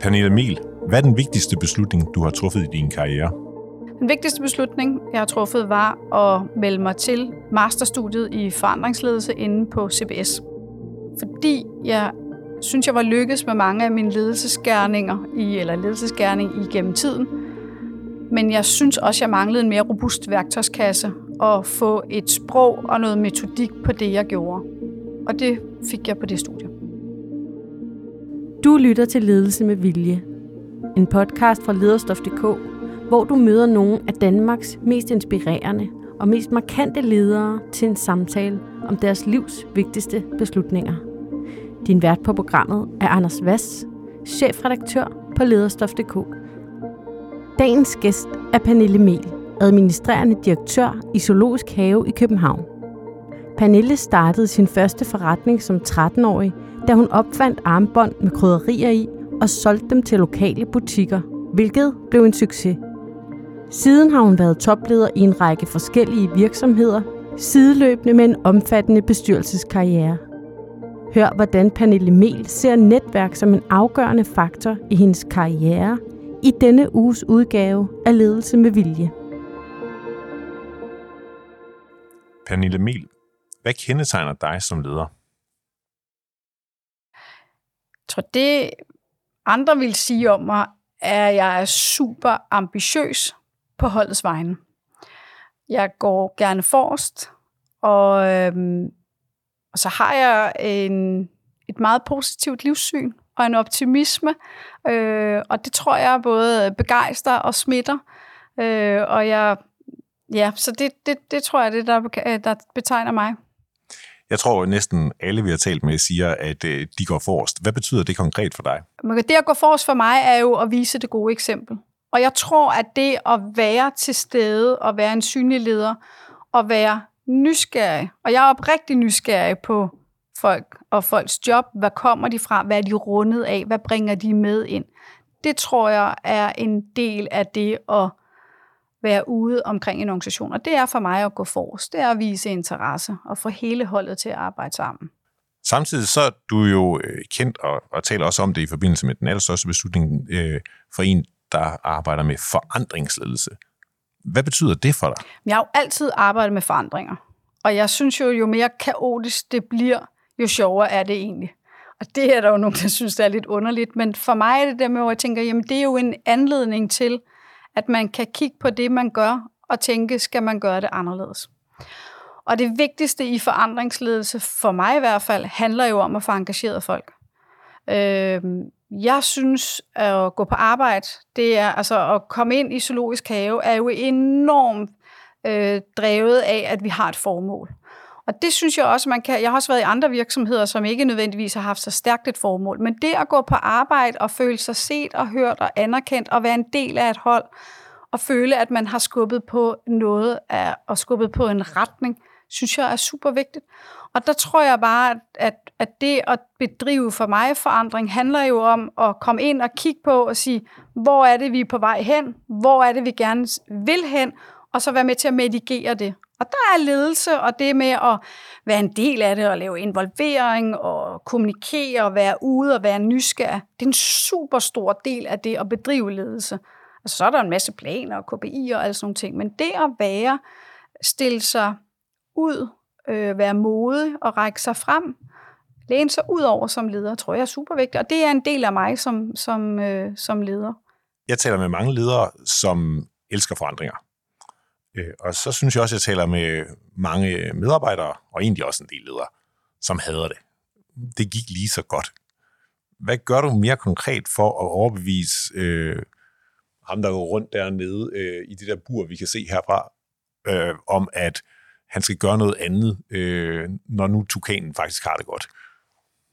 Pernille Mil, hvad er den vigtigste beslutning, du har truffet i din karriere? Den vigtigste beslutning, jeg har truffet, var at melde mig til masterstudiet i forandringsledelse inde på CBS. Fordi jeg synes, jeg var lykkes med mange af mine ledelsesgærninger, i, eller ledelsesgærning igennem tiden. Men jeg synes også, jeg manglede en mere robust værktøjskasse og få et sprog og noget metodik på det, jeg gjorde. Og det fik jeg på det studie. Du lytter til Ledelse med Vilje. En podcast fra lederstof.dk, hvor du møder nogle af Danmarks mest inspirerende og mest markante ledere til en samtale om deres livs vigtigste beslutninger. Din vært på programmet er Anders Vass, chefredaktør på lederstof.dk. Dagens gæst er Pernille Mel, administrerende direktør i Zoologisk Have i København. Pernille startede sin første forretning som 13-årig, da hun opfandt armbånd med krydderier i og solgte dem til lokale butikker, hvilket blev en succes. Siden har hun været topleder i en række forskellige virksomheder, sideløbende med en omfattende bestyrelseskarriere. Hør, hvordan Pernille Mel ser netværk som en afgørende faktor i hendes karriere i denne uges udgave af Ledelse med Vilje. Pernille Mel, hvad kendetegner dig som leder? Tror, det andre vil sige om mig, er, at jeg er super ambitiøs på holdets vegne. Jeg går gerne forrest, og, øhm, og så har jeg en, et meget positivt livssyn og en optimisme, øh, og det tror jeg både begejster og smitter. Øh, og jeg, ja, så det, det, det tror jeg, det der, der betegner mig. Jeg tror, at næsten alle, vi har talt med, siger, at øh, de går forrest. Hvad betyder det konkret for dig? Det at gå forrest for mig er jo at vise det gode eksempel. Og jeg tror, at det at være til stede og være en synlig leder og være nysgerrig, og jeg er oprigtig nysgerrig på folk og folks job. Hvad kommer de fra? Hvad er de rundet af? Hvad bringer de med ind? Det tror jeg er en del af det at være ude omkring en organisation. Og det er for mig at gå forrest. Det er at vise interesse og få hele holdet til at arbejde sammen. Samtidig så er du jo øh, kendt og, og taler også om det i forbindelse med den allerstørste beslutning øh, for en, der arbejder med forandringsledelse. Hvad betyder det for dig? Jeg har jo altid arbejdet med forandringer. Og jeg synes jo, jo mere kaotisk det bliver, jo sjovere er det egentlig. Og det er der jo nogen, der synes, det er lidt underligt. Men for mig er det der med, hvor jeg tænker, jamen det er jo en anledning til, at man kan kigge på det, man gør, og tænke, skal man gøre det anderledes? Og det vigtigste i forandringsledelse, for mig i hvert fald, handler jo om at få engageret folk. Øh, jeg synes, at gå på arbejde, det er altså at komme ind i zoologisk have, er jo enormt øh, drevet af, at vi har et formål. Og det synes jeg også, man kan. Jeg har også været i andre virksomheder, som ikke nødvendigvis har haft så stærkt et formål. Men det at gå på arbejde og føle sig set og hørt og anerkendt og være en del af et hold, og føle, at man har skubbet på noget af, og skubbet på en retning, synes jeg er super vigtigt. Og der tror jeg bare, at, at det at bedrive for mig forandring handler jo om at komme ind og kigge på og sige, hvor er det, vi er på vej hen? Hvor er det, vi gerne vil hen? Og så være med til at medigere det. Og der er ledelse, og det med at være en del af det, og lave involvering, og kommunikere, og være ude, og være nysgerrig. Det er en super stor del af det at bedrive ledelse. Altså, så er der en masse planer og KPI og alle sådan nogle ting. Men det at være, stille sig ud, øh, være modig og række sig frem, læne sig ud over som leder, tror jeg er super vigtigt. Og det er en del af mig som, som, øh, som leder. Jeg taler med mange ledere, som elsker forandringer. Øh, og så synes jeg også, at jeg taler med mange øh, medarbejdere, og egentlig også en del ledere, som hader det. Det gik lige så godt. Hvad gør du mere konkret for at overbevise øh, ham, der går rundt dernede øh, i det der bur, vi kan se herfra, øh, om at han skal gøre noget andet, øh, når nu tukanen faktisk har det godt?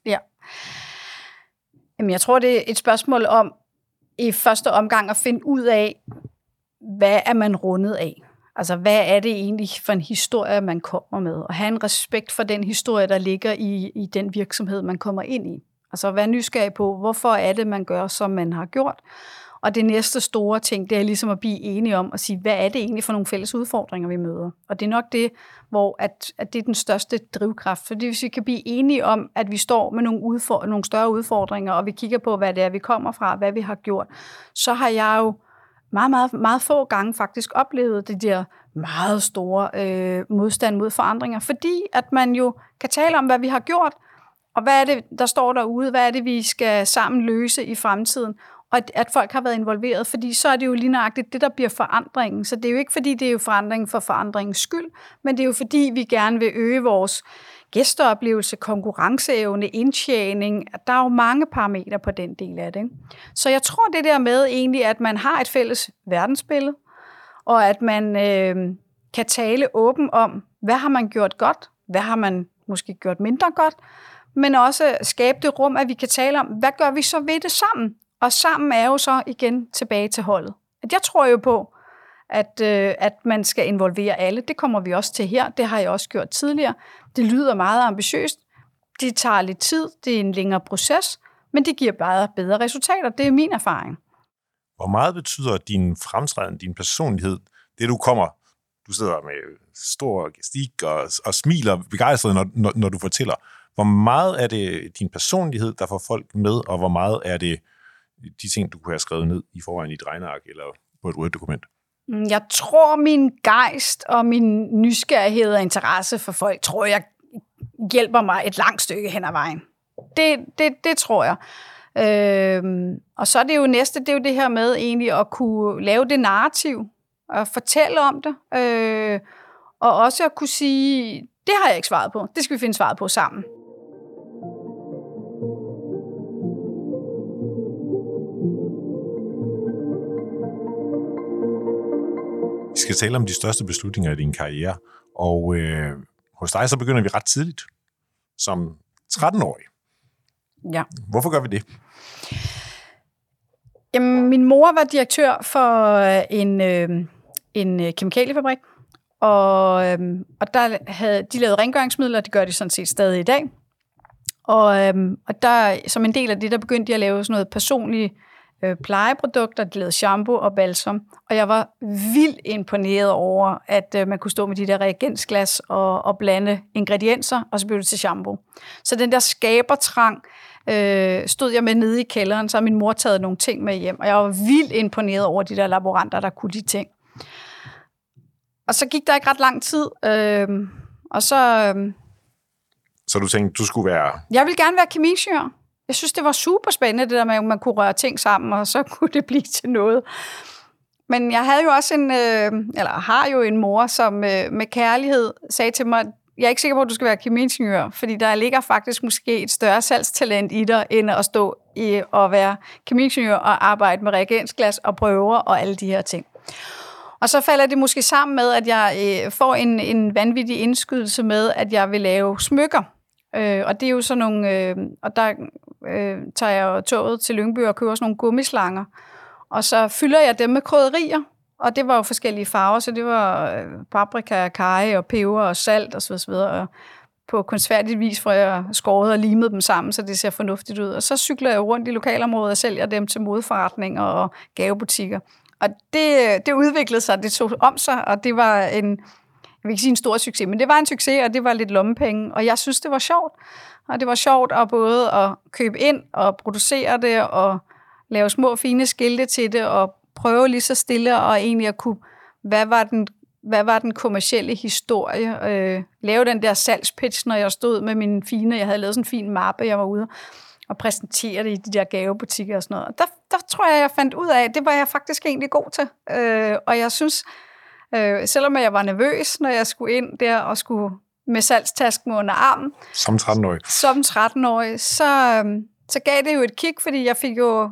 Ja. Jamen, jeg tror, det er et spørgsmål om i første omgang at finde ud af, hvad er man rundet af? Altså, hvad er det egentlig for en historie, man kommer med? Og have en respekt for den historie, der ligger i, i den virksomhed, man kommer ind i. Altså, være nysgerrig på, hvorfor er det, man gør, som man har gjort? Og det næste store ting, det er ligesom at blive enige om at sige, hvad er det egentlig for nogle fælles udfordringer, vi møder? Og det er nok det, hvor at, at det er den største drivkraft. Fordi hvis vi kan blive enige om, at vi står med nogle, udfor- nogle større udfordringer, og vi kigger på, hvad det er, vi kommer fra, hvad vi har gjort, så har jeg jo meget, meget, meget få gange faktisk oplevet det der meget store øh, modstand mod forandringer, fordi at man jo kan tale om, hvad vi har gjort, og hvad er det, der står derude, hvad er det, vi skal sammen løse i fremtiden, og at, at folk har været involveret, fordi så er det jo lige nøjagtigt det, der bliver forandringen. Så det er jo ikke, fordi det er jo forandring for forandringens skyld, men det er jo, fordi vi gerne vil øge vores gæsteoplevelse, konkurrenceevne, indtjening. Der er jo mange parametre på den del af det. Ikke? Så jeg tror det der med egentlig, at man har et fælles verdensbillede, og at man øh, kan tale åben om, hvad har man gjort godt, hvad har man måske gjort mindre godt, men også skabe det rum, at vi kan tale om, hvad gør vi så ved det sammen? Og sammen er jo så igen tilbage til holdet. At jeg tror jo på, at, øh, at man skal involvere alle. Det kommer vi også til her. Det har jeg også gjort tidligere. Det lyder meget ambitiøst. Det tager lidt tid. Det er en længere proces, men det giver bare bedre resultater. Det er min erfaring. Hvor meget betyder din fremtræden, din personlighed, det du kommer, du sidder med stor gestik og, og smiler begejstret, når, når, når du fortæller. Hvor meget er det din personlighed, der får folk med, og hvor meget er det de ting, du kunne have skrevet ned i forvejen i et regneark eller på et Word-dokument? Mm, jeg tror, min gejst og min nysgerrighed og interesse for folk, tror jeg hjælper mig et langt stykke hen ad vejen. Det, det, det tror jeg. Øhm, og så er det jo næste, det er jo det her med egentlig at kunne lave det narrativ og fortælle om det. Øh, og også at kunne sige, det har jeg ikke svaret på. Det skal vi finde svaret på sammen. Tale om de største beslutninger i din karriere, og øh, hos dig så begynder vi ret tidligt, som 13-årig. Ja. Hvorfor gør vi det? Jamen, min mor var direktør for en, øh, en øh, kemikaliefabrik, og, øh, og der havde de lavet rengøringsmidler, det gør de sådan set stadig i dag. Og, øh, og der, som en del af det, der begyndte de at lave sådan noget personligt øh, plejeprodukter, de lavede shampoo og balsam, og jeg var vildt imponeret over, at øh, man kunne stå med de der reagensglas og, og blande ingredienser, og så blev det til shampoo. Så den der skabertrang øh, stod jeg med nede i kælderen, så har min mor taget nogle ting med hjem, og jeg var vildt imponeret over de der laboranter, der kunne de ting. Og så gik der ikke ret lang tid, øh, og så... Øh, så du tænkte, du skulle være... Jeg vil gerne være kemiingeniør. Jeg synes, det var super spændende, det der med, at man kunne røre ting sammen, og så kunne det blive til noget. Men jeg havde jo også en, øh, eller har jo en mor, som øh, med kærlighed sagde til mig, jeg er ikke sikker på, at du skal være kemiingeniør, fordi der ligger faktisk måske et større salgstalent i dig, end at stå i at være kemiingeniør og arbejde med reagensglas og prøver og alle de her ting. Og så falder det måske sammen med, at jeg øh, får en, en vanvittig indskydelse med, at jeg vil lave smykker. Øh, og det er jo sådan nogle, øh, og der øh, tager jeg toget til Lyngby og køber sådan nogle gummislanger. Og så fylder jeg dem med krydderier, og det var jo forskellige farver, så det var øh, paprika, kage og peber og salt og så videre. Og på kunstfærdigt vis får jeg skåret og limet dem sammen, så det ser fornuftigt ud. Og så cykler jeg rundt i lokalområdet og sælger dem til modforretninger og gavebutikker. Og det, det udviklede sig, det tog om sig, og det var en, jeg vil ikke sige en stor succes, men det var en succes, og det var lidt lommepenge, og jeg synes, det var sjovt. Og det var sjovt at både at købe ind og producere det, og lave små fine skilte til det, og prøve lige så stille og egentlig at kunne, hvad var den, hvad var den kommercielle historie? Øh, lave den der salgspitch, når jeg stod med min fine, jeg havde lavet sådan en fin mappe, jeg var ude og præsentere det i de der gavebutikker og sådan noget. Og der, der tror jeg, jeg fandt ud af, at det var jeg faktisk egentlig god til. Øh, og jeg synes, øh, selvom jeg var nervøs, når jeg skulle ind der og skulle med salgstasken under armen. Som 13-årig. Som 13-årig, så, øh, så gav det jo et kick, fordi jeg fik jo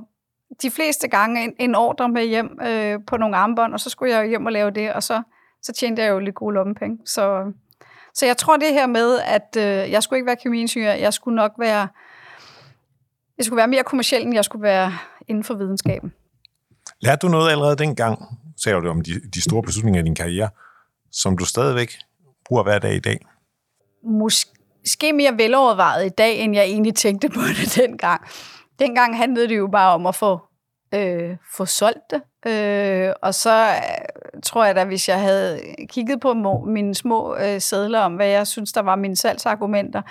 de fleste gange en, en ordre med hjem øh, på nogle armbånd, og så skulle jeg jo hjem og lave det, og så, så tjente jeg jo lidt gode lommepenge. Så, så jeg tror det her med, at øh, jeg skulle ikke være kemiingeniør, jeg skulle nok være, jeg skulle være mere kommersiel, end jeg skulle være inden for videnskaben. Lærte du noget allerede dengang, sagde du om de, de store beslutninger i din karriere, som du stadigvæk bruger hver dag i dag? Måske mere velovervejet i dag, end jeg egentlig tænkte på det dengang. Dengang handlede det jo bare om at få øh, få solgt det. Øh, og så øh, tror jeg da, hvis jeg havde kigget på mine små øh, sædler om, hvad jeg synes, der var mine salgsargumenter,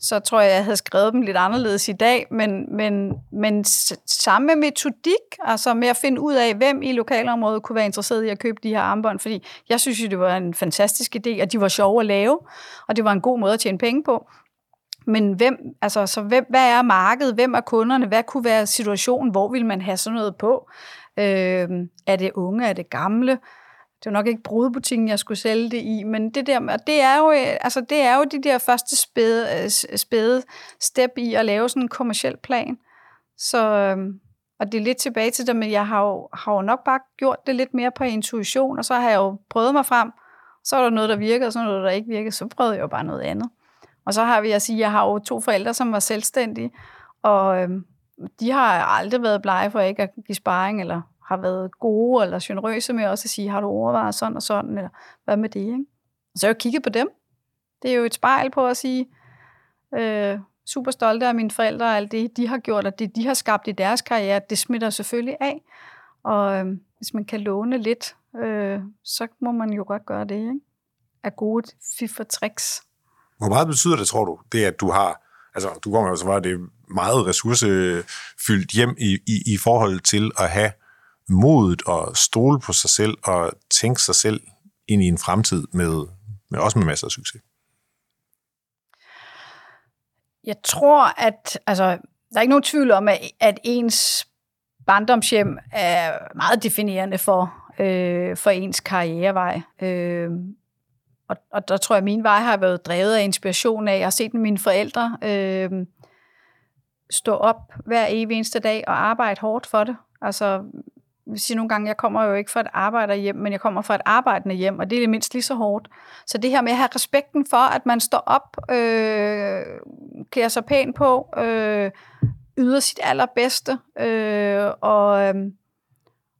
så tror jeg, jeg havde skrevet dem lidt anderledes i dag, men, men, men samme metodik, altså med at finde ud af, hvem i lokalområdet kunne være interesseret i at købe de her armbånd, fordi jeg synes jo, det var en fantastisk idé, og de var sjove at lave, og det var en god måde at tjene penge på. Men hvem, altså, så hvem, hvad er markedet? Hvem er kunderne? Hvad kunne være situationen? Hvor vil man have sådan noget på? Øh, er det unge? Er det gamle? Det var nok ikke brudebutikken, jeg skulle sælge det i, men det der, det er jo, øh, altså det er jo de der første spæde, øh, spæde step i at lave sådan en kommersiel plan. Så, øhm, og det er lidt tilbage til det, men jeg har jo, har jo nok bare gjort det lidt mere på intuition, og så har jeg jo prøvet mig frem. Så er der noget, der virkede, og så noget, der ikke virkede, Så prøvede jeg jo bare noget andet. Og så har vi at sige, jeg har jo to forældre, som var selvstændige, og øhm, de har aldrig været blege for ikke at give sparring, eller har været gode eller generøse med også at sige, har du overvejet sådan og sådan, eller hvad med det, ikke? Så jeg kigget på dem. Det er jo et spejl på at sige, øh, super stolte af mine forældre og alt det, de har gjort, og det, de har skabt i deres karriere, det smitter selvfølgelig af. Og øh, hvis man kan låne lidt, øh, så må man jo godt gøre det, ikke? Af gode fif og tricks. Hvor meget betyder det, tror du, det at du har, altså du kommer jo så var det meget ressourcefyldt hjem i, i, i forhold til at have modet at stole på sig selv og tænke sig selv ind i en fremtid med, med også med masser af succes? Jeg tror, at altså, der er ikke nogen tvivl om, at, at ens barndomshjem er meget definerende for, øh, for ens karrierevej. Øh, og, og der tror jeg, at min vej har været drevet af inspiration af, jeg har set mine forældre øh, stå op hver evig eneste dag og arbejde hårdt for det. Altså, sige nogle gange, jeg kommer jo ikke fra et arbejderhjem, men jeg kommer fra et arbejdende hjem, og det er mindst lige så hårdt. Så det her med at have respekten for, at man står op, øh, klæder sig pænt på, øh, yder sit allerbedste, øh, og, øh,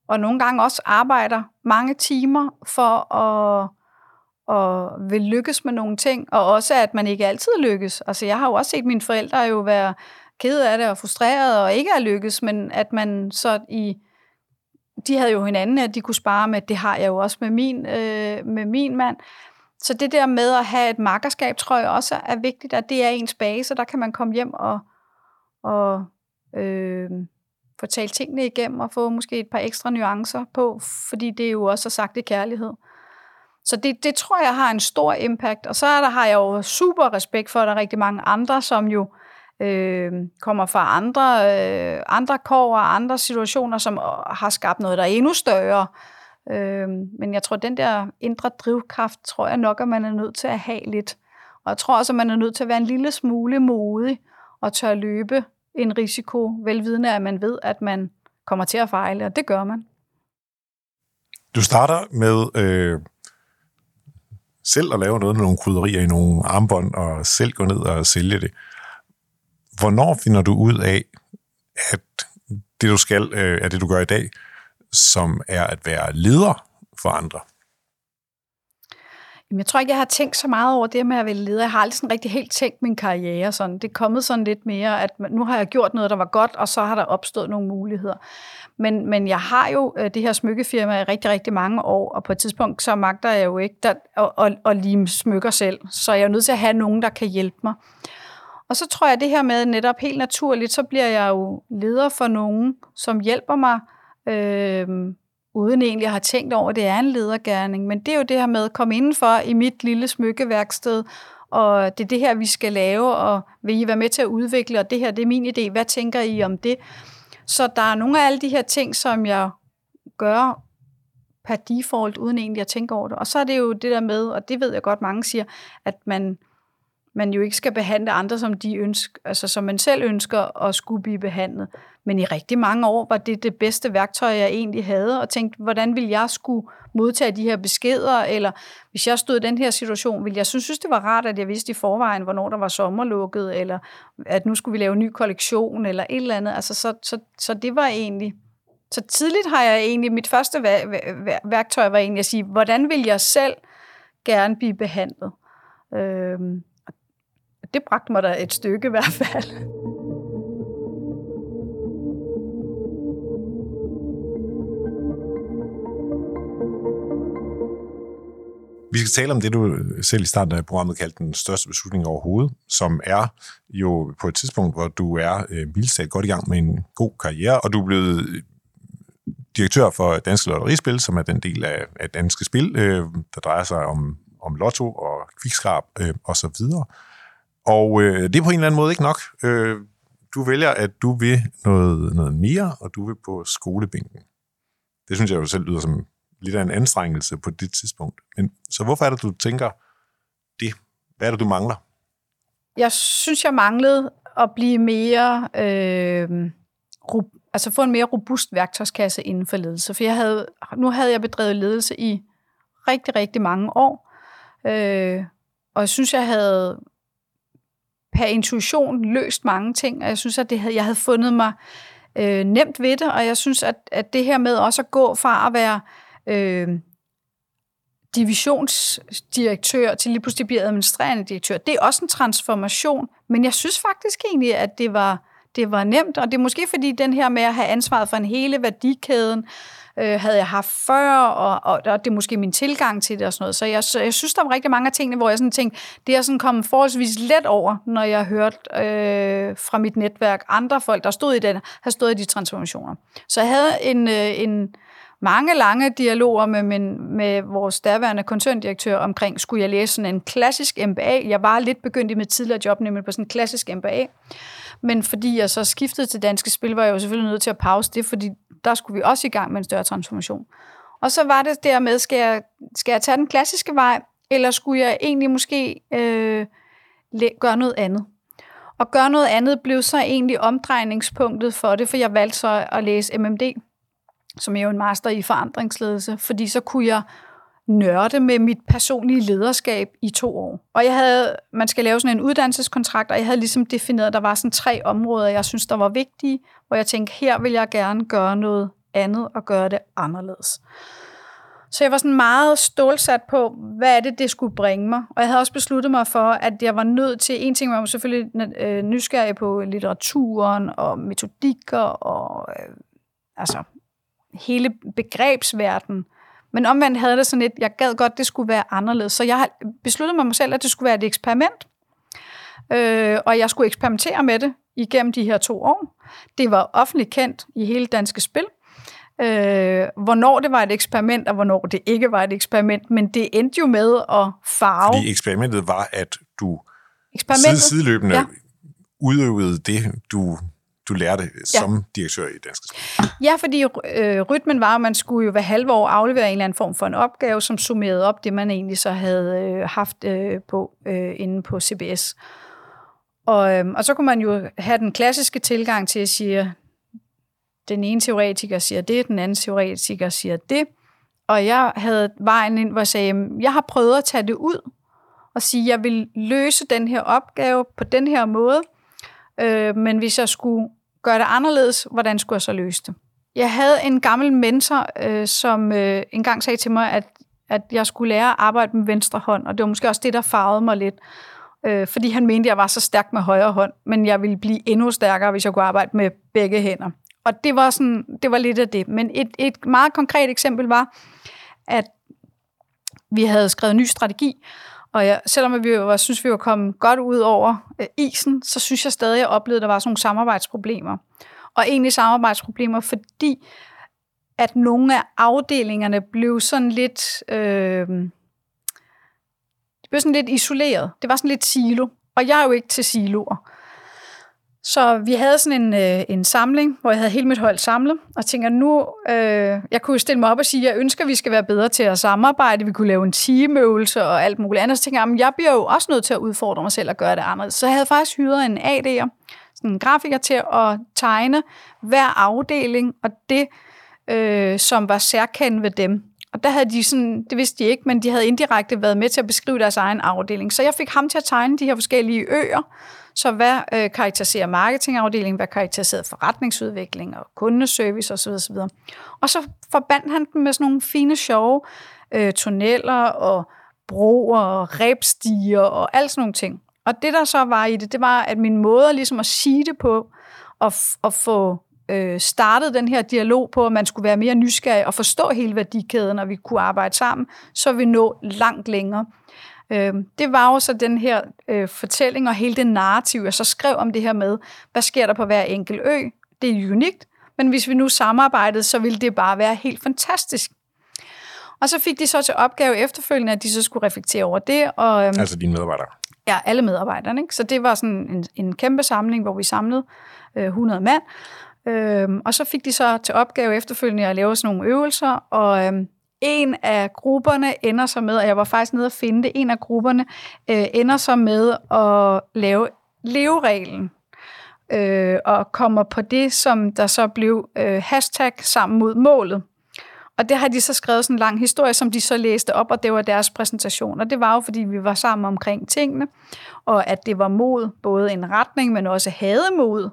og nogle gange også arbejder mange timer for at og vil lykkes med nogle ting, og også at man ikke altid lykkes. Altså jeg har jo også set mine forældre jo være ked af det og frustreret og ikke er lykkes, men at man så i de havde jo hinanden, at de kunne spare med, det har jeg jo også med min, øh, med min mand. Så det der med at have et makkerskab, tror jeg også er vigtigt, at det er ens base, der kan man komme hjem og, og øh, få talt tingene igennem og få måske et par ekstra nuancer på, fordi det er jo også sagt i kærlighed. Så det, det tror jeg har en stor impact, og så er der, har jeg jo super respekt for, at der er rigtig mange andre, som jo øh, Øhm, kommer fra andre, øh, andre kår og andre situationer, som øh, har skabt noget, der er endnu større. Øh, men jeg tror, den der indre drivkraft, tror jeg nok, at man er nødt til at have lidt. Og jeg tror også, at man er nødt til at være en lille smule modig og tør løbe en risiko, velvidende at man ved, at man kommer til at fejle, og det gør man. Du starter med øh, selv at lave noget med nogle krydderier i nogle armbånd, og selv gå ned og sælge det. Hvornår finder du ud af, at det du skal, øh, er det du gør i dag, som er at være leder for andre? Jamen, jeg tror ikke, jeg har tænkt så meget over det med at være leder. Jeg har aldrig sådan rigtig helt tænkt min karriere. Sådan. Det er kommet sådan lidt mere, at nu har jeg gjort noget, der var godt, og så har der opstået nogle muligheder. Men, men jeg har jo øh, det her smykkefirma i rigtig, rigtig mange år, og på et tidspunkt så magter jeg jo ikke der, at, at, at lime smykker selv. Så jeg er nødt til at have nogen, der kan hjælpe mig. Og så tror jeg, at det her med netop helt naturligt, så bliver jeg jo leder for nogen, som hjælper mig, øh, uden egentlig at have tænkt over, at det er en ledergærning. Men det er jo det her med at komme indenfor i mit lille smykkeværksted, og det er det her, vi skal lave, og vil I være med til at udvikle, og det her, det er min idé. Hvad tænker I om det? Så der er nogle af alle de her ting, som jeg gør per default, uden egentlig at tænke over det. Og så er det jo det der med, og det ved jeg godt, mange siger, at man man jo ikke skal behandle andre, som de ønsker, altså som man selv ønsker at skulle blive behandlet. Men i rigtig mange år var det det bedste værktøj, jeg egentlig havde, og tænkte, hvordan ville jeg skulle modtage de her beskeder, eller hvis jeg stod i den her situation, ville jeg synes, synes det var rart, at jeg vidste i forvejen, hvornår der var sommerlukket, eller at nu skulle vi lave en ny kollektion, eller et eller andet. Altså, så, så, så det var egentlig... Så tidligt har jeg egentlig, mit første værktøj var egentlig at sige, hvordan vil jeg selv gerne blive behandlet? Øhm, det bragte mig da et stykke i hvert fald. Vi skal tale om det, du selv i starten af programmet kaldte den største beslutning overhovedet, som er jo på et tidspunkt, hvor du er øh, godt i gang med en god karriere, og du er blevet øh, direktør for Danske Lotterispil, som er den del af, Danske Spil, øh, der drejer sig om, om lotto og kvikskrab øh. Og, så videre. Og øh, det er på en eller anden måde ikke nok. Øh, du vælger, at du vil noget, noget mere, og du vil på skolebænken. Det synes jeg jo selv lyder som lidt af en anstrengelse på det tidspunkt. Men, så hvorfor er det, du tænker det? Hvad er det, du mangler? Jeg synes, jeg manglede at blive mere... Øh, altså få en mere robust værktøjskasse inden for ledelse. For jeg havde, nu havde jeg bedrevet ledelse i rigtig, rigtig mange år. Øh, og jeg synes, jeg havde per intuition løst mange ting, og jeg synes, at det havde, jeg havde fundet mig øh, nemt ved det, og jeg synes, at, at det her med også at gå fra at være øh, divisionsdirektør til lige pludselig blive administrerende direktør, det er også en transformation, men jeg synes faktisk egentlig, at det var, det var nemt, og det er måske fordi den her med at have ansvaret for en hele værdikæden, øh, havde jeg haft før, og, og, og det er måske min tilgang til det og sådan noget. Så jeg, jeg synes, der var rigtig mange af tingene, hvor jeg sådan tænkte, det er sådan kommet forholdsvis let over, når jeg har hørt øh, fra mit netværk andre folk, der stod i den, har stået i de transformationer. Så jeg havde en, øh, en mange lange dialoger med, min, med vores daværende koncerndirektør omkring, skulle jeg læse sådan en klassisk MBA. Jeg var lidt begyndt i mit tidligere job, nemlig på sådan en klassisk MBA. Men fordi jeg så skiftede til Danske Spil, var jeg jo selvfølgelig nødt til at pause det, fordi der skulle vi også i gang med en større transformation. Og så var det dermed, skal jeg, skal jeg tage den klassiske vej, eller skulle jeg egentlig måske øh, gøre noget andet? Og gøre noget andet blev så egentlig omdrejningspunktet for det, for jeg valgte så at læse MMD, som er jo en master i forandringsledelse, fordi så kunne jeg nørde med mit personlige lederskab i to år. Og jeg havde, man skal lave sådan en uddannelseskontrakt, og jeg havde ligesom defineret, at der var sådan tre områder, jeg synes, der var vigtige, hvor jeg tænkte, her vil jeg gerne gøre noget andet og gøre det anderledes. Så jeg var sådan meget stålsat på, hvad er det, det skulle bringe mig. Og jeg havde også besluttet mig for, at jeg var nødt til, en ting var selvfølgelig øh, nysgerrig på litteraturen og metodikker og øh, altså hele begrebsverdenen. Men omvendt havde det sådan lidt, jeg gad godt, det skulle være anderledes. Så jeg besluttede mig selv, at det skulle være et eksperiment. Øh, og jeg skulle eksperimentere med det igennem de her to år. Det var offentligt kendt i hele Danske Spil. Øh, hvornår det var et eksperiment, og hvornår det ikke var et eksperiment. Men det endte jo med at farve... Fordi eksperimentet var, at du sideløbende ja. udøvede det, du du lærte ja. som direktør i Dansk Spil. Ja, fordi øh, rytmen var, at man skulle jo hver halve år aflevere en eller anden form for en opgave, som summerede op det, man egentlig så havde øh, haft øh, på øh, inde på CBS. Og, øh, og så kunne man jo have den klassiske tilgang til at sige, den ene teoretiker siger det, den anden teoretiker siger det. Og jeg havde vejen ind, hvor jeg sagde, jeg har prøvet at tage det ud og sige, jeg vil løse den her opgave på den her måde, øh, men hvis jeg skulle gøre det anderledes, hvordan skulle jeg så løse det? Jeg havde en gammel mentor, øh, som øh, engang sagde til mig, at, at jeg skulle lære at arbejde med venstre hånd, og det var måske også det, der farvede mig lidt. Øh, fordi han mente, at jeg var så stærk med højre hånd, men jeg ville blive endnu stærkere, hvis jeg kunne arbejde med begge hænder. Og det var, sådan, det var lidt af det. Men et, et meget konkret eksempel var, at vi havde skrevet en ny strategi, og jeg, selvom vi var, synes, vi var kommet godt ud over øh, isen, så synes jeg stadig, at jeg oplevede, at der var sådan nogle samarbejdsproblemer. Og egentlig samarbejdsproblemer, fordi at nogle af afdelingerne blev sådan lidt... Øh, det blev sådan lidt isoleret. Det var sådan lidt silo. Og jeg er jo ikke til siloer. Så vi havde sådan en, øh, en samling, hvor jeg havde hele mit hold samlet, og tænker nu, øh, jeg kunne stille mig op og sige, at jeg ønsker, at vi skal være bedre til at samarbejde, vi kunne lave en teamøvelse og alt muligt andet. Så tænker jeg, at jeg bliver jo også nødt til at udfordre mig selv og gøre det anderledes. Så jeg havde faktisk hyret en AD'er, sådan en grafiker til at tegne hver afdeling, og det, øh, som var særkendt ved dem. Og der havde de sådan, det vidste de ikke, men de havde indirekte været med til at beskrive deres egen afdeling. Så jeg fik ham til at tegne de her forskellige øer, så hvad øh, karakteriserer marketingafdelingen, hvad karakteriserer forretningsudvikling og kundeservice osv. osv. Og så forbandt han den med sådan nogle fine, sjove øh, tunneller og broer og rebstiger og alt sådan nogle ting. Og det, der så var i det, det var, at min måde ligesom at sige det på, og, og få øh, startede den her dialog på, at man skulle være mere nysgerrig og forstå hele værdikæden, og vi kunne arbejde sammen, så vi nå langt længere. Øh, det var jo så den her øh, fortælling og hele det narrativ, jeg så skrev om det her med, hvad sker der på hver enkelt ø? Det er unikt, men hvis vi nu samarbejdede, så ville det bare være helt fantastisk. Og så fik de så til opgave efterfølgende, at de så skulle reflektere over det. Og, øhm, altså dine medarbejdere? Ja, alle medarbejderne. Ikke? Så det var sådan en, en kæmpe samling, hvor vi samlede øh, 100 mand. Øhm, og så fik de så til opgave efterfølgende at lave sådan nogle øvelser, og øhm, en af grupperne ender så med, og jeg var faktisk nede og finde det, en af grupperne øh, ender så med at lave levereglen, øh, og kommer på det, som der så blev øh, hashtag sammen mod målet. Og det har de så skrevet sådan en lang historie, som de så læste op, og det var deres præsentation. Og det var jo, fordi vi var sammen omkring tingene, og at det var mod, både en retning, men også havde mod,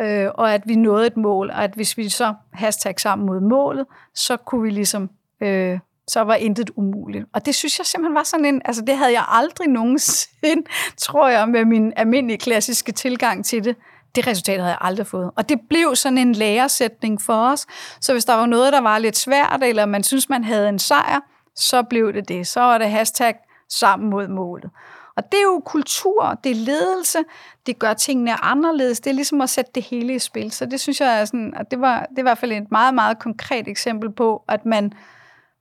øh, og at vi nåede et mål, og at hvis vi så hashtag sammen mod målet, så kunne vi ligesom øh, så var intet umuligt. Og det synes jeg simpelthen var sådan en, altså det havde jeg aldrig nogensinde, tror jeg, med min almindelige klassiske tilgang til det, det resultat havde jeg aldrig fået. Og det blev sådan en læresætning for os. Så hvis der var noget, der var lidt svært, eller man synes, man havde en sejr, så blev det det. Så var det hashtag sammen mod målet. Og det er jo kultur, det er ledelse, det gør tingene anderledes. Det er ligesom at sætte det hele i spil. Så det synes jeg er sådan, at det var, det er i hvert fald et meget, meget konkret eksempel på, at man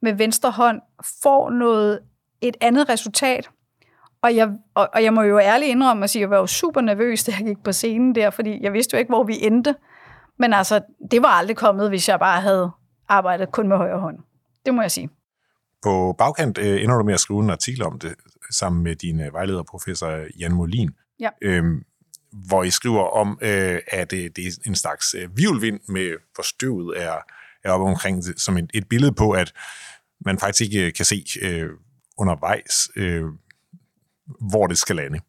med venstre hånd får noget, et andet resultat, og jeg, og, og jeg må jo ærligt indrømme at sige, at jeg var jo super nervøs, da jeg gik på scenen der, fordi jeg vidste jo ikke, hvor vi endte. Men altså, det var aldrig kommet, hvis jeg bare havde arbejdet kun med højre hånd. Det må jeg sige. På bagkant øh, ender du med at skrive en artikel om det, sammen med din øh, vejleder, professor Jan Molin, ja. øhm, hvor I skriver om, øh, at øh, det er en slags øh, med forstøvet er, er oppe omkring som et, et billede på, at man faktisk ikke kan se øh, undervejs, øh, hvor det skal lande.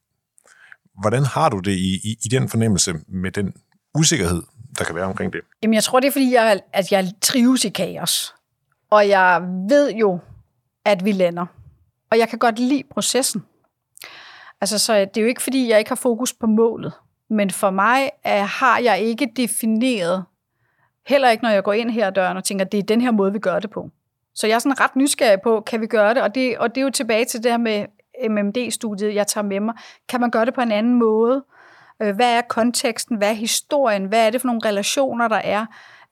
Hvordan har du det i, i, i den fornemmelse med den usikkerhed, der kan være omkring det? Jamen, jeg tror, det er, fordi jeg, at jeg trives i kaos. Og jeg ved jo, at vi lander. Og jeg kan godt lide processen. Altså, så det er jo ikke, fordi jeg ikke har fokus på målet. Men for mig er, har jeg ikke defineret, heller ikke når jeg går ind her døren og tænker, at det er den her måde, vi gør det på. Så jeg er sådan ret nysgerrig på, kan vi gøre det? Og det, og det er jo tilbage til det her med MMD-studiet, jeg tager med mig. Kan man gøre det på en anden måde? Øh, hvad er konteksten? Hvad er historien? Hvad er det for nogle relationer, der er?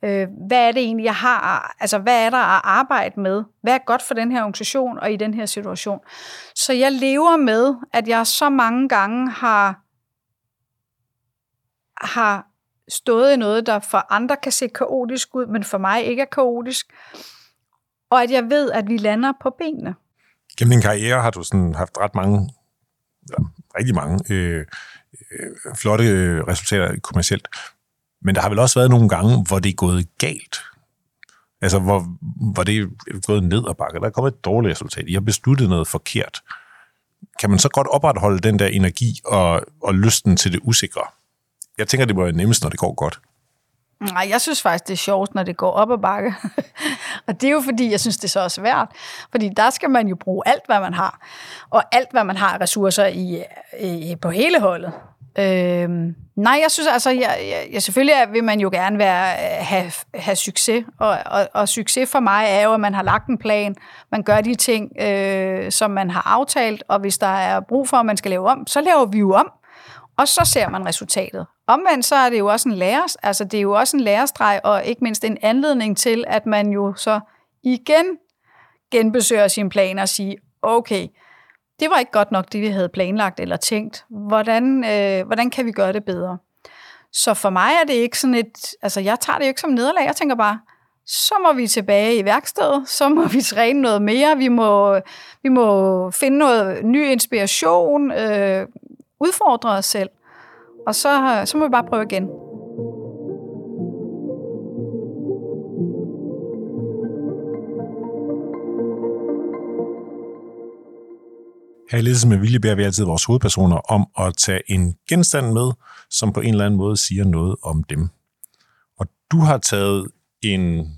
Øh, hvad er det egentlig, jeg har? Altså, hvad er der at arbejde med? Hvad er godt for den her organisation og i den her situation? Så jeg lever med, at jeg så mange gange har, har stået i noget, der for andre kan se kaotisk ud, men for mig ikke er kaotisk. Og at jeg ved, at vi lander på benene. Gennem din karriere har du sådan haft ret mange, ja, rigtig mange øh, øh, flotte øh, resultater kommercielt. Men der har vel også været nogle gange, hvor det er gået galt. Altså, hvor, hvor det er gået ned og bakke. Der er kommet et dårligt resultat. I har besluttet noget forkert. Kan man så godt opretholde den der energi og, og lysten til det usikre? Jeg tænker, det må være nemmest, når det går godt. Nej, jeg synes faktisk, det er sjovt, når det går op ad bakke. og det er jo fordi, jeg synes, det er så svært. Fordi der skal man jo bruge alt, hvad man har. Og alt, hvad man har ressourcer i, i på hele holdet. Øhm, nej, jeg synes altså, jeg, jeg, jeg, selvfølgelig vil man jo gerne være, øh, have, have succes, og, og, og succes for mig er jo, at man har lagt en plan, man gør de ting, øh, som man har aftalt, og hvis der er brug for, at man skal lave om, så laver vi jo om, og så ser man resultatet. Omvendt så er det jo også en læres, altså det er jo også en lærestreg, og ikke mindst en anledning til, at man jo så igen genbesøger sin plan og siger, okay, det var ikke godt nok det, vi havde planlagt eller tænkt. Hvordan, øh, hvordan kan vi gøre det bedre? Så for mig er det ikke sådan et, altså jeg tager det jo ikke som nederlag, jeg tænker bare, så må vi tilbage i værkstedet, så må vi træne noget mere, vi må, vi må finde noget ny inspiration, øh, udfordre os selv. Og så, så må vi bare prøve igen. Her i Ledelse med Vilje beder vi altid vores hovedpersoner om at tage en genstand med, som på en eller anden måde siger noget om dem. Og du har taget en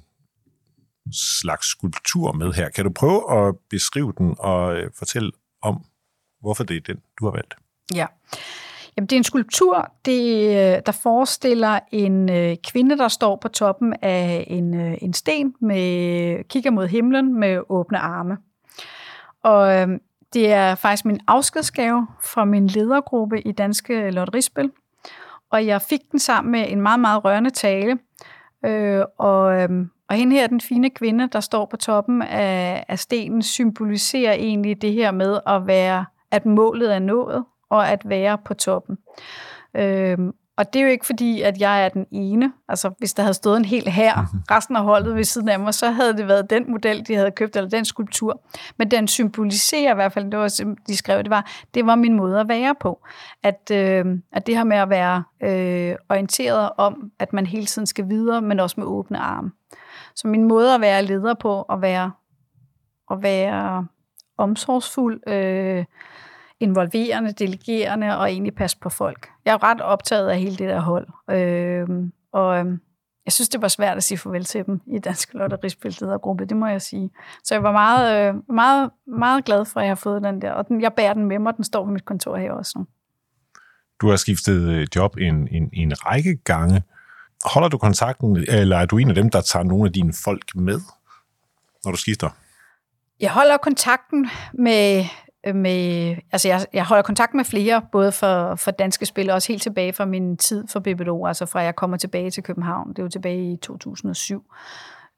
slags skulptur med her. Kan du prøve at beskrive den og øh, fortælle om, hvorfor det er den, du har valgt? Ja. Jamen, det er en skulptur, det, øh, der forestiller en øh, kvinde, der står på toppen af en, øh, en sten, med kigger mod himlen med åbne arme. Og øh, det er faktisk min afskedsgave fra min ledergruppe i Danske Lotterispil. Og jeg fik den sammen med en meget, meget rørende tale. Øh, og, øh, og hende her, den fine kvinde, der står på toppen af, af stenen, symboliserer egentlig det her med at være, at målet er nået, og at være på toppen. Øhm, og det er jo ikke fordi, at jeg er den ene. Altså, hvis der havde stået en hel her, mhm. resten af holdet ved siden af mig, så havde det været den model, de havde købt, eller den skulptur. Men den symboliserer i hvert fald, det var, de skrev, det var, det var min måde at være på. At, øh, at det her med at være øh, orienteret om, at man hele tiden skal videre, men også med åbne arme. Så min måde at være leder på, at være, at være omsorgsfuld, øh, involverende, delegerende og egentlig passe på folk. Jeg er ret optaget af hele det der hold. Øh, og øh, jeg synes, det var svært at sige farvel til dem i Dansk Lotterispilledergruppe, det må jeg sige. Så jeg var meget, øh, meget, meget glad for, at jeg har fået den der. Og den, jeg bærer den med mig, den står på mit kontor her også nu. Du har skiftet øh, job en, en, en række gange. Holder du kontakten, eller er du en af dem, der tager nogle af dine folk med, når du skifter? Jeg holder kontakten med med, altså jeg, jeg holder kontakt med flere, både for, for danske spil, og også helt tilbage fra min tid for BBDO, altså fra jeg kommer tilbage til København. Det var tilbage i 2007.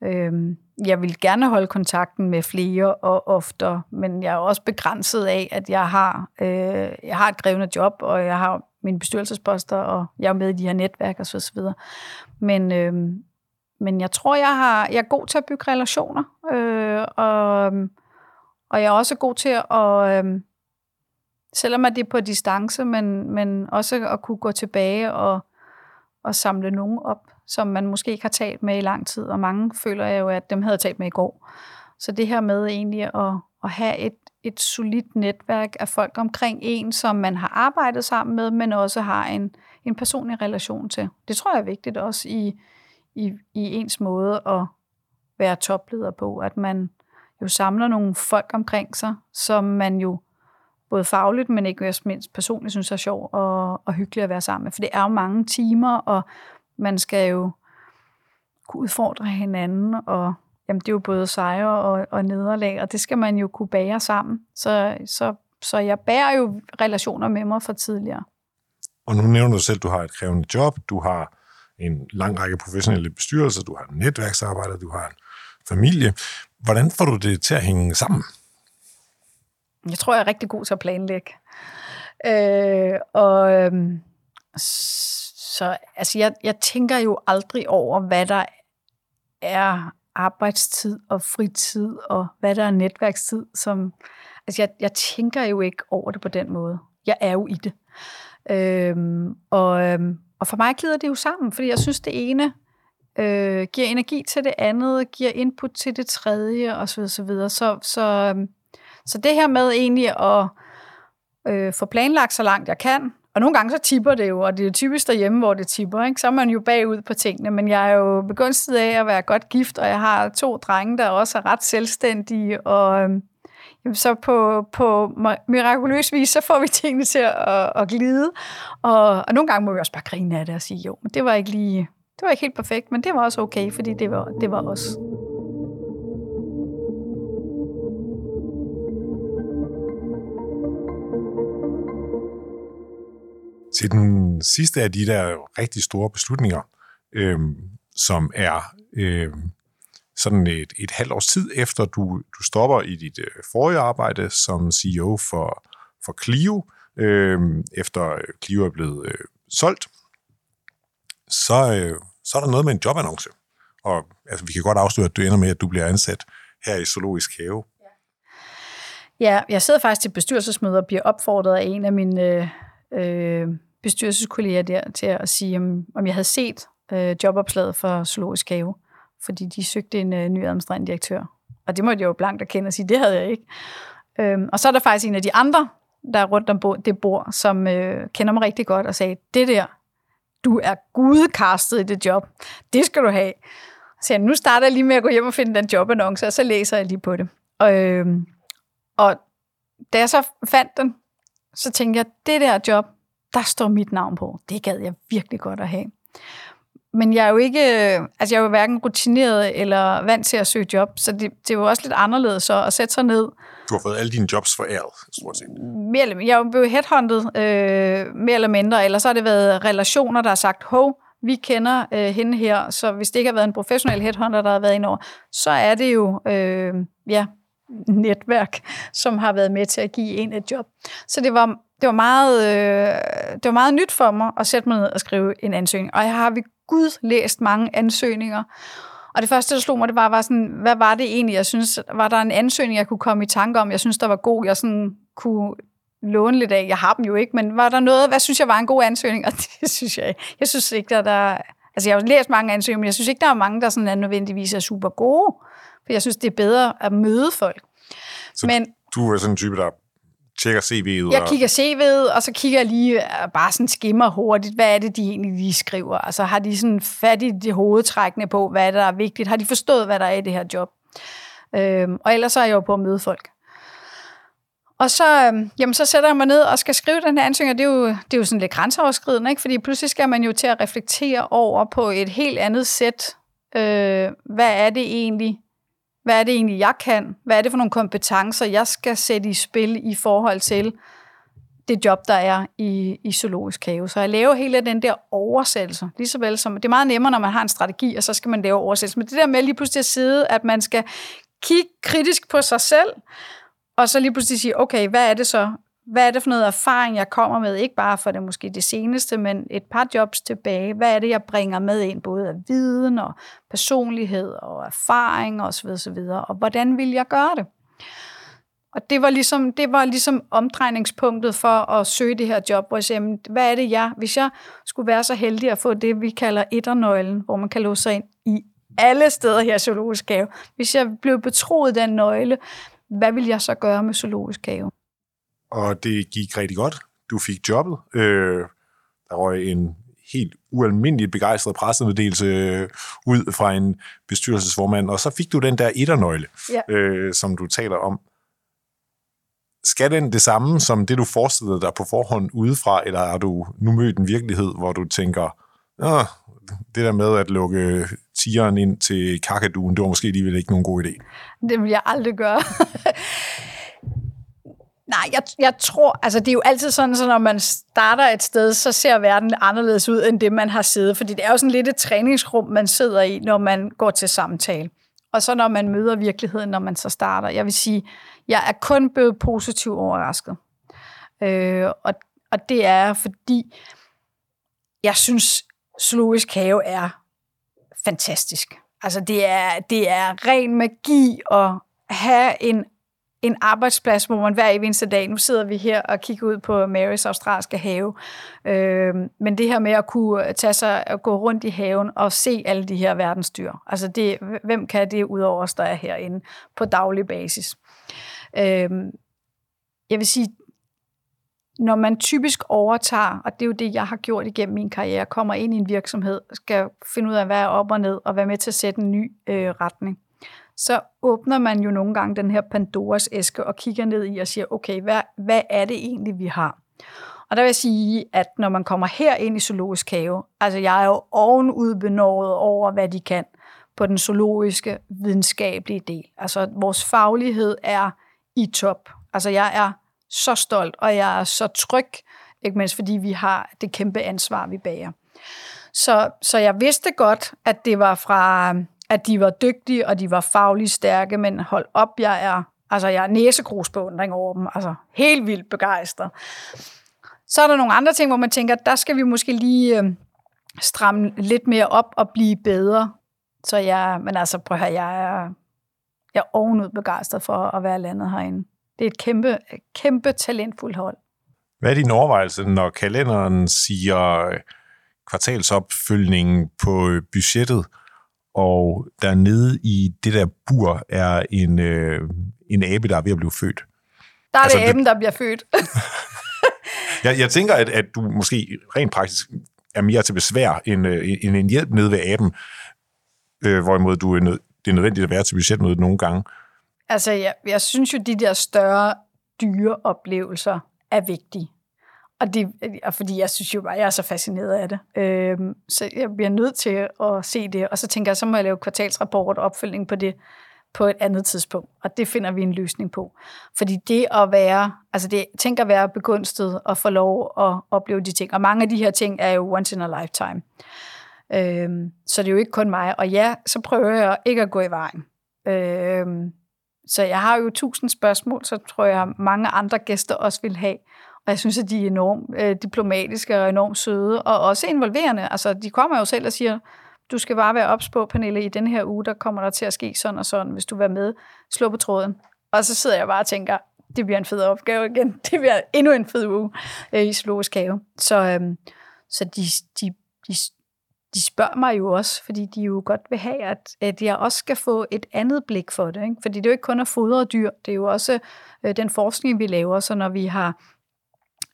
Øhm, jeg vil gerne holde kontakten med flere og oftere, men jeg er også begrænset af, at jeg har, øh, jeg har et krævende job, og jeg har mine bestyrelsesposter, og jeg er med i de her netværk og så videre. Men, øh, men jeg tror, jeg, har, jeg er god til at bygge relationer, øh, og og jeg er også god til at, øh, selvom at det er på distance, men, men også at kunne gå tilbage og, og samle nogen op, som man måske ikke har talt med i lang tid. Og mange føler jeg jo, at dem havde jeg talt med i går. Så det her med egentlig at, at have et, et solidt netværk af folk omkring en, som man har arbejdet sammen med, men også har en, en personlig relation til. Det tror jeg er vigtigt også i, i, i ens måde at være topleder på, at man, jo samler nogle folk omkring sig, som man jo både fagligt, men ikke mindst personligt synes er sjov og, og hyggeligt at være sammen med. For det er jo mange timer, og man skal jo kunne udfordre hinanden, og jamen, det er jo både sejre og, og nederlag, og det skal man jo kunne bære sammen. Så, så, så jeg bærer jo relationer med mig fra tidligere. Og nu nævner du selv, at du har et krævende job, du har en lang række professionelle bestyrelser, du har netværksarbejder, du har en familie. Hvordan får du det til at hænge sammen? Jeg tror, jeg er rigtig god til at planlægge. Øh, og øhm, så altså, jeg, jeg tænker jo aldrig over, hvad der er arbejdstid og fritid, og hvad der er netværkstid. Som, altså, jeg, jeg tænker jo ikke over det på den måde. Jeg er jo i det. Øhm, og, øhm, og for mig glider det jo sammen, fordi jeg synes, det ene øh, giver energi til det andet, giver input til det tredje osv. Så, så, så, så det her med egentlig at øh, få planlagt så langt jeg kan, og nogle gange så tipper det jo, og det er typisk derhjemme, hvor det tipper, ikke? så er man jo bagud på tingene, men jeg er jo begunstiget af at være godt gift, og jeg har to drenge, der også er ret selvstændige, og øh, så på, på mirakuløs vis, så får vi tingene til at, at glide, og, og nogle gange må vi også bare grine af det og sige, jo, men det var ikke lige, det var ikke helt perfekt, men det var også okay, fordi det var, det var os. Til den sidste af de der rigtig store beslutninger, øh, som er øh, sådan et, et halvt års tid efter, du, du stopper i dit øh, forrige arbejde som CEO for, for Clio, øh, efter Clio er blevet øh, solgt, så, øh, så er der noget med en jobannonce. Og altså, vi kan godt afsløre, at du ender med, at du bliver ansat her i Zoologisk Have. Ja, jeg sidder faktisk til bestyrelsesmøder og bliver opfordret af en af mine øh, øh, bestyrelseskolleger der til at sige, om, om jeg havde set øh, jobopslaget for Zoologisk Have, fordi de søgte en øh, ny administrerende direktør. Og det måtte jeg jo blankt erkende og sige, det havde jeg ikke. Øhm, og så er der faktisk en af de andre, der er rundt om det bord, som øh, kender mig rigtig godt og sagde, det der, du er gudkastet i det job. Det skal du have. Så jeg, nu starter jeg lige med at gå hjem og finde den jobannonce, og så læser jeg lige på det. Og, øh, og da jeg så fandt den, så tænkte jeg, det der job, der står mit navn på. Det gad jeg virkelig godt at have. Men jeg er jo ikke, øh, altså jeg er jo hverken rutineret eller vant til at søge job, så det, det er jo også lidt anderledes så at sætte sig ned. Du har fået alle dine jobs foræret, stort set. Mere eller, jeg er blevet headhunted, øh, mere eller mindre, eller så har det været relationer, der har sagt, hov, vi kender øh, hende her, så hvis det ikke har været en professionel headhunter, der har været ind over, så er det jo, øh, ja, netværk, som har været med til at give en et job. Så det var, det var, meget, øh, det var meget nyt for mig at sætte mig ned og skrive en ansøgning. Og jeg har ved Gud læst mange ansøgninger. Og det første, der slog mig, det var, var sådan, hvad var det egentlig, jeg synes, var der en ansøgning, jeg kunne komme i tanke om, jeg synes, der var god, jeg sådan kunne låne lidt af. Jeg har dem jo ikke, men var der noget, hvad synes jeg var en god ansøgning? Og det synes jeg ikke. Jeg synes ikke, der, der altså jeg har læst mange ansøgninger, men jeg synes ikke, der er mange, der sådan er nødvendigvis er super gode. For jeg synes, det er bedre at møde folk. Så men, du er sådan en type, der tjekker CV'et? Jeg kigger CV'et, og så kigger jeg lige øh, bare sådan skimmer hurtigt, hvad er det, de egentlig lige skriver? Altså har de sådan fat i det hovedtrækkende på, hvad er det, der er vigtigt? Har de forstået, hvad der er i det her job? Øhm, og ellers så er jeg jo på at møde folk. Og så, øhm, jamen, så sætter jeg mig ned og skal skrive den her ansøgning, og det er jo, det er jo sådan lidt grænseoverskridende, ikke? fordi pludselig skal man jo til at reflektere over på et helt andet sæt, øh, hvad er det egentlig, hvad er det egentlig, jeg kan? Hvad er det for nogle kompetencer, jeg skal sætte i spil i forhold til det job, der er i, i zoologisk have. Så jeg laver hele den der oversættelse, lige så vel som, det er meget nemmere, når man har en strategi, og så skal man lave oversættelse. Men det der med lige pludselig at sidde, at man skal kigge kritisk på sig selv, og så lige pludselig sige, okay, hvad er det så, hvad er det for noget erfaring, jeg kommer med? Ikke bare for det måske det seneste, men et par jobs tilbage. Hvad er det, jeg bringer med ind, både af viden og personlighed og erfaring osv. videre Og hvordan vil jeg gøre det? Og det var, ligesom, det var ligesom omdrejningspunktet for at søge det her job, hvor jeg siger, hvad er det jeg, hvis jeg skulle være så heldig at få det, vi kalder etternøglen, hvor man kan låse sig ind i alle steder her i Zoologisk Have. Hvis jeg blev betroet den nøgle, hvad vil jeg så gøre med Zoologisk Have? Og det gik rigtig godt. Du fik jobbet. Øh, der var en helt ualmindeligt begejstret pressemeddelelse øh, ud fra en bestyrelsesformand, og så fik du den der etternøgle, ja. øh, som du taler om. Skal den det samme som det, du forestillede dig på forhånd udefra, eller har du nu mødt en virkelighed, hvor du tænker, Åh, det der med at lukke tigeren ind til kakaduen, det var måske alligevel ikke nogen god idé? Det vil jeg aldrig gøre. Nej, jeg, jeg tror, altså det er jo altid sådan, så når man starter et sted, så ser verden anderledes ud, end det man har siddet. Fordi det er jo sådan lidt et træningsrum, man sidder i, når man går til samtale. Og så når man møder virkeligheden, når man så starter. Jeg vil sige, jeg er kun blevet positivt overrasket. Øh, og, og det er fordi, jeg synes, zoologisk have er fantastisk. Altså det er, det er ren magi at have en en arbejdsplads, hvor man hver eneste dag, nu sidder vi her og kigger ud på Marys australske have, øh, men det her med at kunne tage sig og gå rundt i haven og se alle de her verdensdyr, altså det, hvem kan det ud over os, der er herinde på daglig basis? Øh, jeg vil sige, når man typisk overtager, og det er jo det, jeg har gjort igennem min karriere, kommer ind i en virksomhed, skal finde ud af, hvad er op og ned, og være med til at sætte en ny øh, retning så åbner man jo nogle gange den her Pandoras æske og kigger ned i og siger, okay, hvad, hvad er det egentlig, vi har? Og der vil jeg sige, at når man kommer her ind i zoologisk have, altså jeg er jo ovenudbenåret over, hvad de kan på den zoologiske videnskabelige del. Altså vores faglighed er i top. Altså jeg er så stolt, og jeg er så tryg, ikke mindst fordi vi har det kæmpe ansvar, vi bærer. Så, så jeg vidste godt, at det var fra at de var dygtige, og de var fagligt stærke, men hold op, jeg er, altså jeg er næsegrusbeundring over dem, altså helt vildt begejstret. Så er der nogle andre ting, hvor man tænker, der skal vi måske lige øh, stramme lidt mere op og blive bedre. Så jeg, men altså prøv at høre, jeg er, jeg er ovenud begejstret for at være landet herinde. Det er et kæmpe, kæmpe talentfuldt hold. Hvad er din overvejelse, når kalenderen siger øh, kvartalsopfølgningen på øh, budgettet? Og der nede i det der bur er en, øh, en abe, der er ved at blive født. Der er altså, det aben, der bliver født. jeg, jeg tænker, at, at du måske rent praktisk er mere til besvær end, øh, end en hjælp nede ved aben, øh, hvorimod du er nød, det er nødvendigt at være til budgetmødet nogle gange. Altså, jeg, jeg synes jo, de der større dyreoplevelser er vigtige. Og, det, og fordi jeg synes jo bare, jeg er så fascineret af det. Øhm, så jeg bliver nødt til at se det, og så tænker jeg, så må jeg lave kvartalsrapport og opfølgning på det på et andet tidspunkt. Og det finder vi en løsning på. Fordi det at være, altså det, tænk at være begunstet og få lov at opleve de ting. Og mange af de her ting er jo once in a lifetime. Øhm, så det er jo ikke kun mig. Og ja, så prøver jeg ikke at gå i vejen. Øhm, så jeg har jo tusind spørgsmål, så tror jeg, mange andre gæster også vil have. Og jeg synes, at de er enormt øh, diplomatiske og enormt søde, og også involverende. Altså, de kommer jo selv og siger, du skal bare være ops på, Pernille, i den her uge, der kommer der til at ske sådan og sådan, hvis du vil med, slå på tråden. Og så sidder jeg bare og tænker, det bliver en fed opgave igen. Det bliver endnu en fed uge øh, i Zoologisk Have. Så, øhm, så de, de, de, de spørger mig jo også, fordi de jo godt vil have, at, at jeg også skal få et andet blik for det. Ikke? Fordi det er jo ikke kun at fodre dyr, det er jo også øh, den forskning, vi laver, så når vi har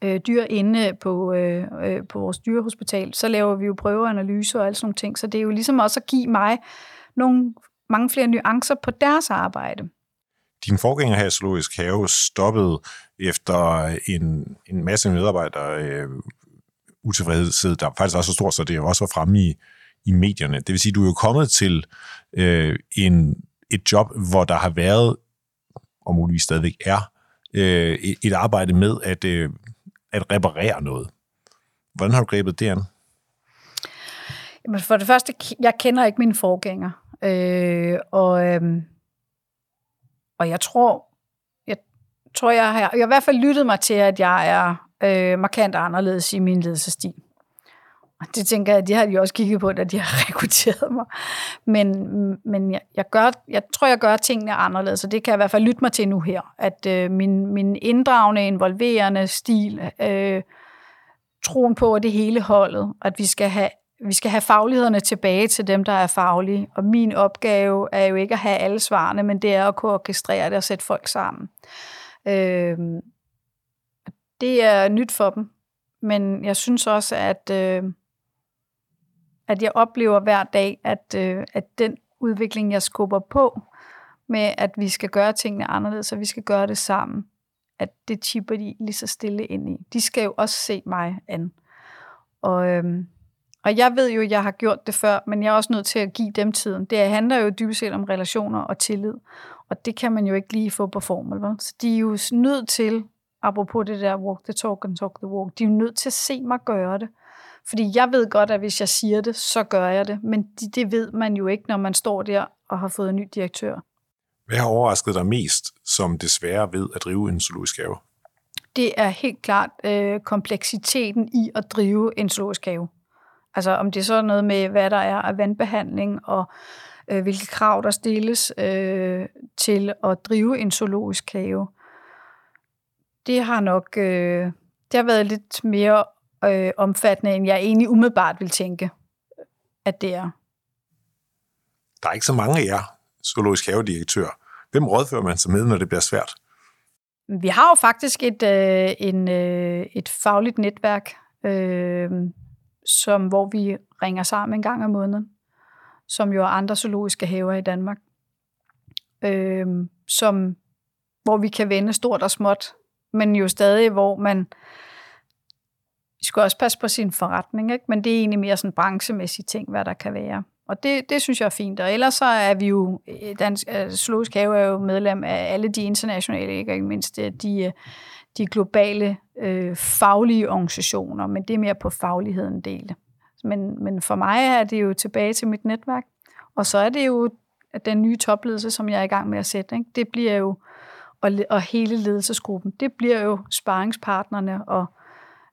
øh, dyr inde på, øh, øh, på vores dyrehospital, så laver vi jo prøveanalyser og alle sådan nogle ting. Så det er jo ligesom også at give mig nogle, mange flere nuancer på deres arbejde. Din forgænger her i Zoologisk Have stoppede efter en, en masse medarbejdere øh, utilfredshed, der faktisk var så stor, så det også var fremme i, i medierne. Det vil sige, du er jo kommet til øh, en, et job, hvor der har været, og muligvis stadigvæk er, øh, et arbejde med at, øh, at reparere noget. Hvordan har du grebet det an? Jamen for det første, jeg kender ikke mine forgænger. Øh, og, øhm, og jeg tror, jeg tror, jeg har, jeg har i hvert fald lyttet mig til, at jeg er øh, markant anderledes i min ledelsesstil. Og det tænker jeg, de har de også kigget på, da de har rekrutteret mig. Men, men jeg, jeg, gør, jeg tror, jeg gør tingene anderledes, så det kan jeg i hvert fald lytte mig til nu her. At øh, min, min inddragende, involverende stil, øh, troen på, at det hele holdet, at vi skal have vi skal have faglighederne tilbage til dem, der er faglige. Og min opgave er jo ikke at have alle svarene, men det er at kunne orkestrere det og sætte folk sammen. Øh, det er nyt for dem. Men jeg synes også, at, øh, at jeg oplever hver dag, at, øh, at den udvikling, jeg skubber på, med at vi skal gøre tingene anderledes, og vi skal gøre det sammen, at det chipper de lige så stille ind i. De skal jo også se mig an. Og, øhm, og jeg ved jo, at jeg har gjort det før, men jeg er også nødt til at give dem tiden. Det handler jo dybest set om relationer og tillid, og det kan man jo ikke lige få på formel. Vel? Så de er jo nødt til apropos det der walk the talk and talk the walk, de er nødt til at se mig gøre det. Fordi jeg ved godt, at hvis jeg siger det, så gør jeg det. Men det, det ved man jo ikke, når man står der og har fået en ny direktør. Hvad har overrasket dig mest, som desværre ved at drive en zoologisk have? Det er helt klart øh, kompleksiteten i at drive en zoologisk have. Altså om det er så noget med, hvad der er af vandbehandling, og øh, hvilke krav der stilles øh, til at drive en zoologisk have det har nok øh, det har været lidt mere øh, omfattende, end jeg egentlig umiddelbart vil tænke, at det er. Der er ikke så mange af jer, zoologisk havedirektør. Hvem rådfører man sig med, når det bliver svært? Vi har jo faktisk et, øh, en, øh, et fagligt netværk, øh, som, hvor vi ringer sammen en gang om måneden, som jo er andre zoologiske haver i Danmark, øh, som, hvor vi kan vende stort og småt men jo stadig, hvor man skal også passe på sin forretning, ikke? men det er egentlig mere sådan branchemæssige ting, hvad der kan være. Og det, det synes jeg er fint. Og ellers så er vi jo, øh, Dansk øh, Zoologisk Have er jo medlem af alle de internationale, ikke, ikke mindst øh, de, de globale øh, faglige organisationer, men det er mere på fagligheden del. Men, men for mig er det jo tilbage til mit netværk. Og så er det jo den nye topledelse, som jeg er i gang med at sætte. Ikke? Det bliver jo og, og hele ledelsesgruppen, det bliver jo sparringspartnerne og,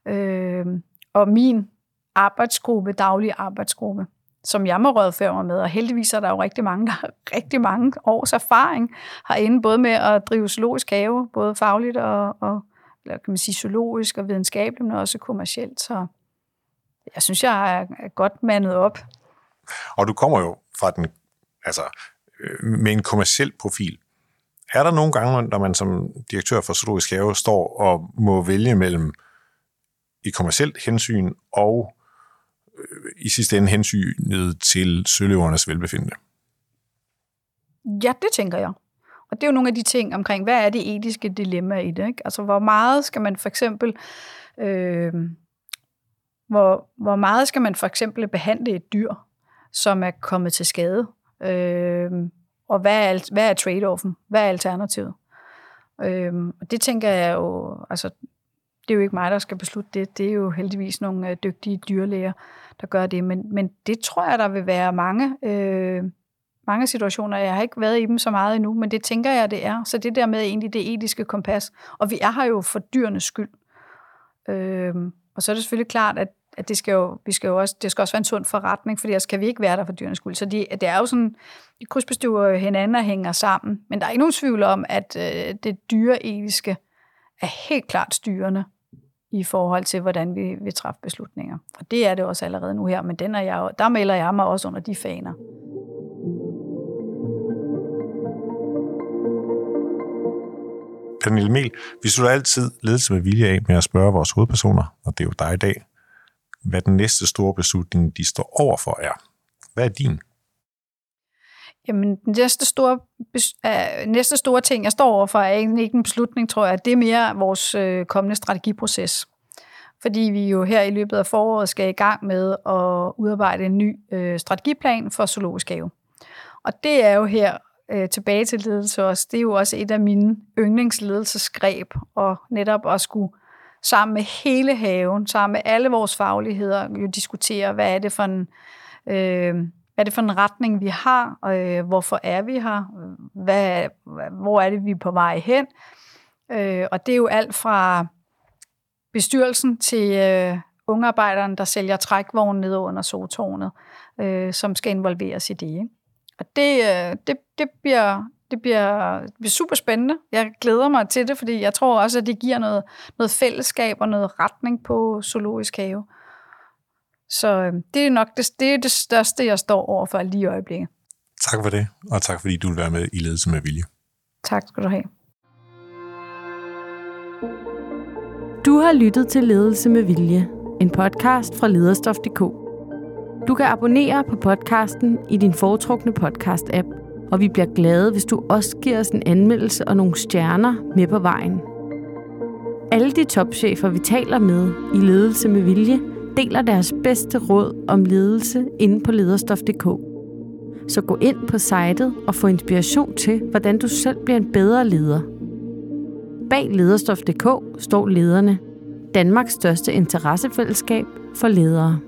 øh, og min arbejdsgruppe, daglige arbejdsgruppe, som jeg må rådføre mig med. Og heldigvis er der jo rigtig mange, der har rigtig mange års erfaring herinde, både med at drive zoologisk have, både fagligt og, og eller kan man sige zoologisk og videnskabeligt, men også kommercielt. Så jeg synes, jeg er godt mandet op. Og du kommer jo fra den, altså, øh, med en kommersiel profil. Er der nogle gange, når man som direktør for Zoologisk Have står og må vælge mellem et kommersielt hensyn og øh, i sidste ende hensynet til søløvernes velbefindende? Ja, det tænker jeg. Og det er jo nogle af de ting omkring, hvad er det etiske dilemma i det? Ikke? Altså, hvor meget skal man for eksempel... Øh, hvor, hvor meget skal man for eksempel behandle et dyr, som er kommet til skade? Øh, og hvad er, hvad er trade-offen? Hvad er alternativet? Øh, og det tænker jeg jo, altså, det er jo ikke mig, der skal beslutte det. Det er jo heldigvis nogle øh, dygtige dyrlæger, der gør det. Men, men det tror jeg, der vil være mange, øh, mange situationer. Jeg har ikke været i dem så meget endnu, men det tænker jeg, det er. Så det der med egentlig det etiske kompas. Og vi er her jo for dyrenes skyld. Øh, og så er det selvfølgelig klart, at at det skal jo, vi skal jo også, det skal også være en sund forretning, for ellers kan vi ikke være der for dyrenes skyld. Så de, det er jo sådan, de krydsbestuer hinanden og hænger sammen. Men der er ikke nogen tvivl om, at øh, det dyreetiske er helt klart styrende i forhold til, hvordan vi vil træffe beslutninger. Og det er det også allerede nu her, men den er jeg, der melder jeg mig også under de faner. Pernille Mel, vi slutter altid ledelse med vilje af med at spørge vores hovedpersoner, og det er jo dig i dag, hvad den næste store beslutning, de står overfor, er. Hvad er din? Jamen, den næste store, øh, næste store ting, jeg står overfor, er egentlig ikke en beslutning, tror jeg. Det er mere vores øh, kommende strategiproces. Fordi vi jo her i løbet af foråret skal i gang med at udarbejde en ny øh, strategiplan for zoologisk have. Og det er jo her øh, tilbage til ledelse også. Det er jo også et af mine yndlingsledelsesgreb, og netop at skulle sammen med hele haven, sammen med alle vores fagligheder, jo diskutere, hvad er det for en, øh, hvad er det for en retning, vi har, og øh, hvorfor er vi her, hvad, hvor er det, vi er på vej hen. Øh, og det er jo alt fra bestyrelsen til øh, ungarbejderen, der sælger trækvognen ned under sotårnet, øh, som skal involveres i det. Ikke? Og det, øh, det, det bliver det bliver, det bliver super spændende. Jeg glæder mig til det, fordi jeg tror også, at det giver noget, noget fællesskab og noget retning på zoologisk have. Så øh, det er nok det, det, er det største, jeg står over for lige i øjeblikket. Tak for det, og tak fordi du vil være med i Ledelse med Vilje. Tak skal du have. Du har lyttet til Ledelse med Vilje, en podcast fra lederstof.dk. Du kan abonnere på podcasten i din foretrukne podcast-app og vi bliver glade, hvis du også giver os en anmeldelse og nogle stjerner med på vejen. Alle de topchefer, vi taler med i Ledelse med Vilje, deler deres bedste råd om ledelse inde på lederstof.dk. Så gå ind på sitet og få inspiration til, hvordan du selv bliver en bedre leder. Bag lederstof.dk står lederne, Danmarks største interessefællesskab for ledere.